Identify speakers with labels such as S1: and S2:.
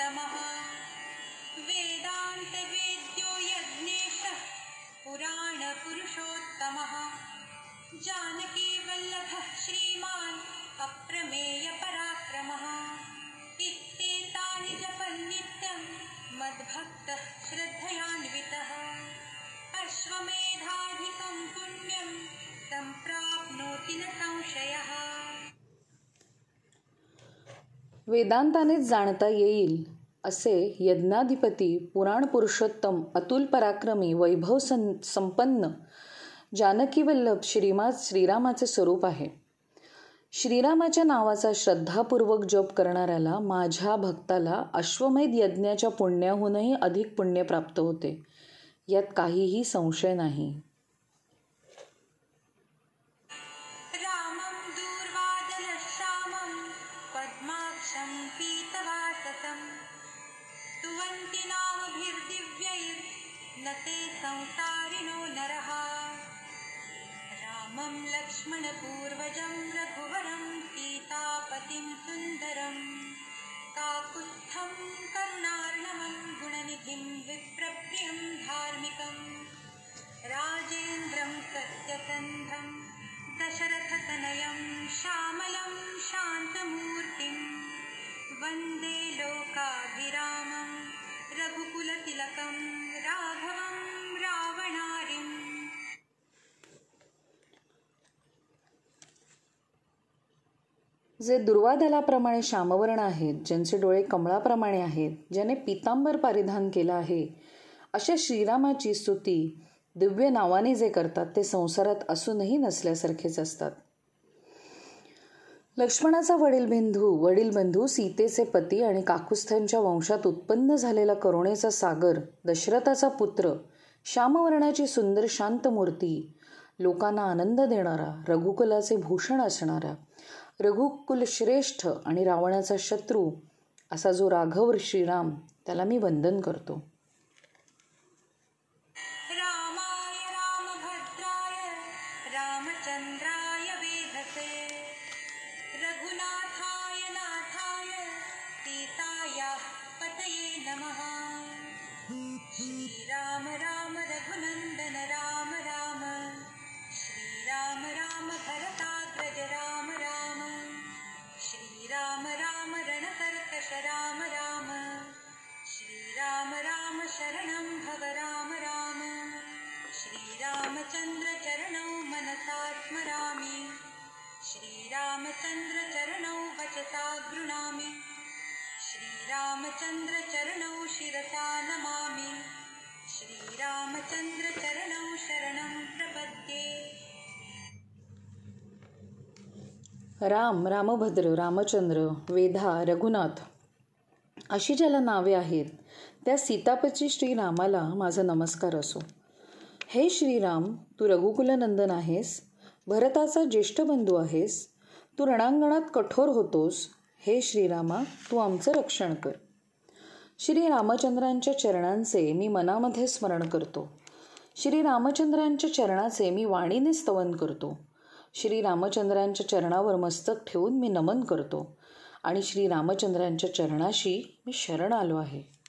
S1: पुरुषोत्तमः
S2: वेदांतानेच जाणता येईल असे यज्ञाधिपती पुराण पुरुषोत्तम अतुल पराक्रमी वैभव सं संपन्न जानकीवल्लभ श्रीमा श्रीरामाचे स्वरूप आहे. श्रीरामाच्या नावाचा श्रद्धापूर्वक जप करणाऱ्याला माझ्या भक्ताला अश्वमेध यज्ञाच्या पुण्याहूनही अधिक पुण्य प्राप्त होते. यात काहीही संशय नाही.
S1: रामं पद्माक्षं पीतवाससं स्तुवन्ति नामभिर्दिव्यैर्न ते संसारिणो नरः। रामं लक्ष्मणपूर्वजं रघुवरं सीतापतिं सुन्दरं। काकुत्स्थं करुणार्णवं गुणनिधिं विप्रप्रियं धार्मिकम्। राजेन्द्रं सत्यसन्धं रघुकुलतिलकं राघवं रावणारिम्
S2: जे दुर्वादलाप्रमाणे श्यामवर्ण आहेत ज्यांचे डोळे कमळाप्रमाणे आहेत ज्याने पितांबर परिधान केलं आहे अशा श्रीरामाची स्तुती दिव्य नावाने जे करतात ते संसारात असूनही नसल्यासारखेच असतात. लक्ष्मणाचा वडील बिंदू वडील बंधू सीतेचे पती आणि काकुस्थांच्या वंशात उत्पन्न झालेला करुणेचा सागर दशरथाचा पुत्र श्यामवर्णाची सुंदर शांत मूर्ती लोकांना आनंद देणारा रघुकुलाचे भूषण असणारा रघुकुल श्रेष्ठ आणि रावणाचा शत्रू असा जो राघव श्रीराम त्याला मी वंदन करतो.
S1: रामाय रामभद्राय रामचन्द्राय रघुनाथाय नाथाय सीतायाः पतये नमः। श्रीराम राम रघुनन्दन राम राम। श्रीराम राम भरताग्रज राम राम। श्रीराम राम रणकर्कश राम राम। श्रीराम राम शरणं भव राम राम। श्रीरामचन्द्रचरणौ मनसा स्मरामि श्रीरामचन्द्रचरणौ वचसा गृणामि। श्रीरामचन्द्रचरणौ शिरसा नमामि। श्रीरामचन्द्रचरणौ शरणं प्रपद्ये।
S2: राम रामभद्र रामचंद्र वेधा रघुनाथ अशी ज्याला नावे आहेत त्या सीतापची श्रीरामाला माझा नमस्कार असो. हे श्रीराम तू रघुकुलनंदन आहेस भरताचा ज्येष्ठ बंधू आहेस. तू रणांगणात कठोर होतोस. हे श्रीरामा तू आमचं रक्षण कर. श्री रामचंद्रांच्या चरणांचे मी मनामध्ये स्मरण करतो. श्री रामचंद्रांच्या चरणाचे मी वाणीने स्तवन करतो. श्री रामचंद्रांच्या चरणावर मस्तक ठेवून मी नमन करतो. आणि श्री रामचंद्रांच्या चरणाशी मी शरण आलो आहे.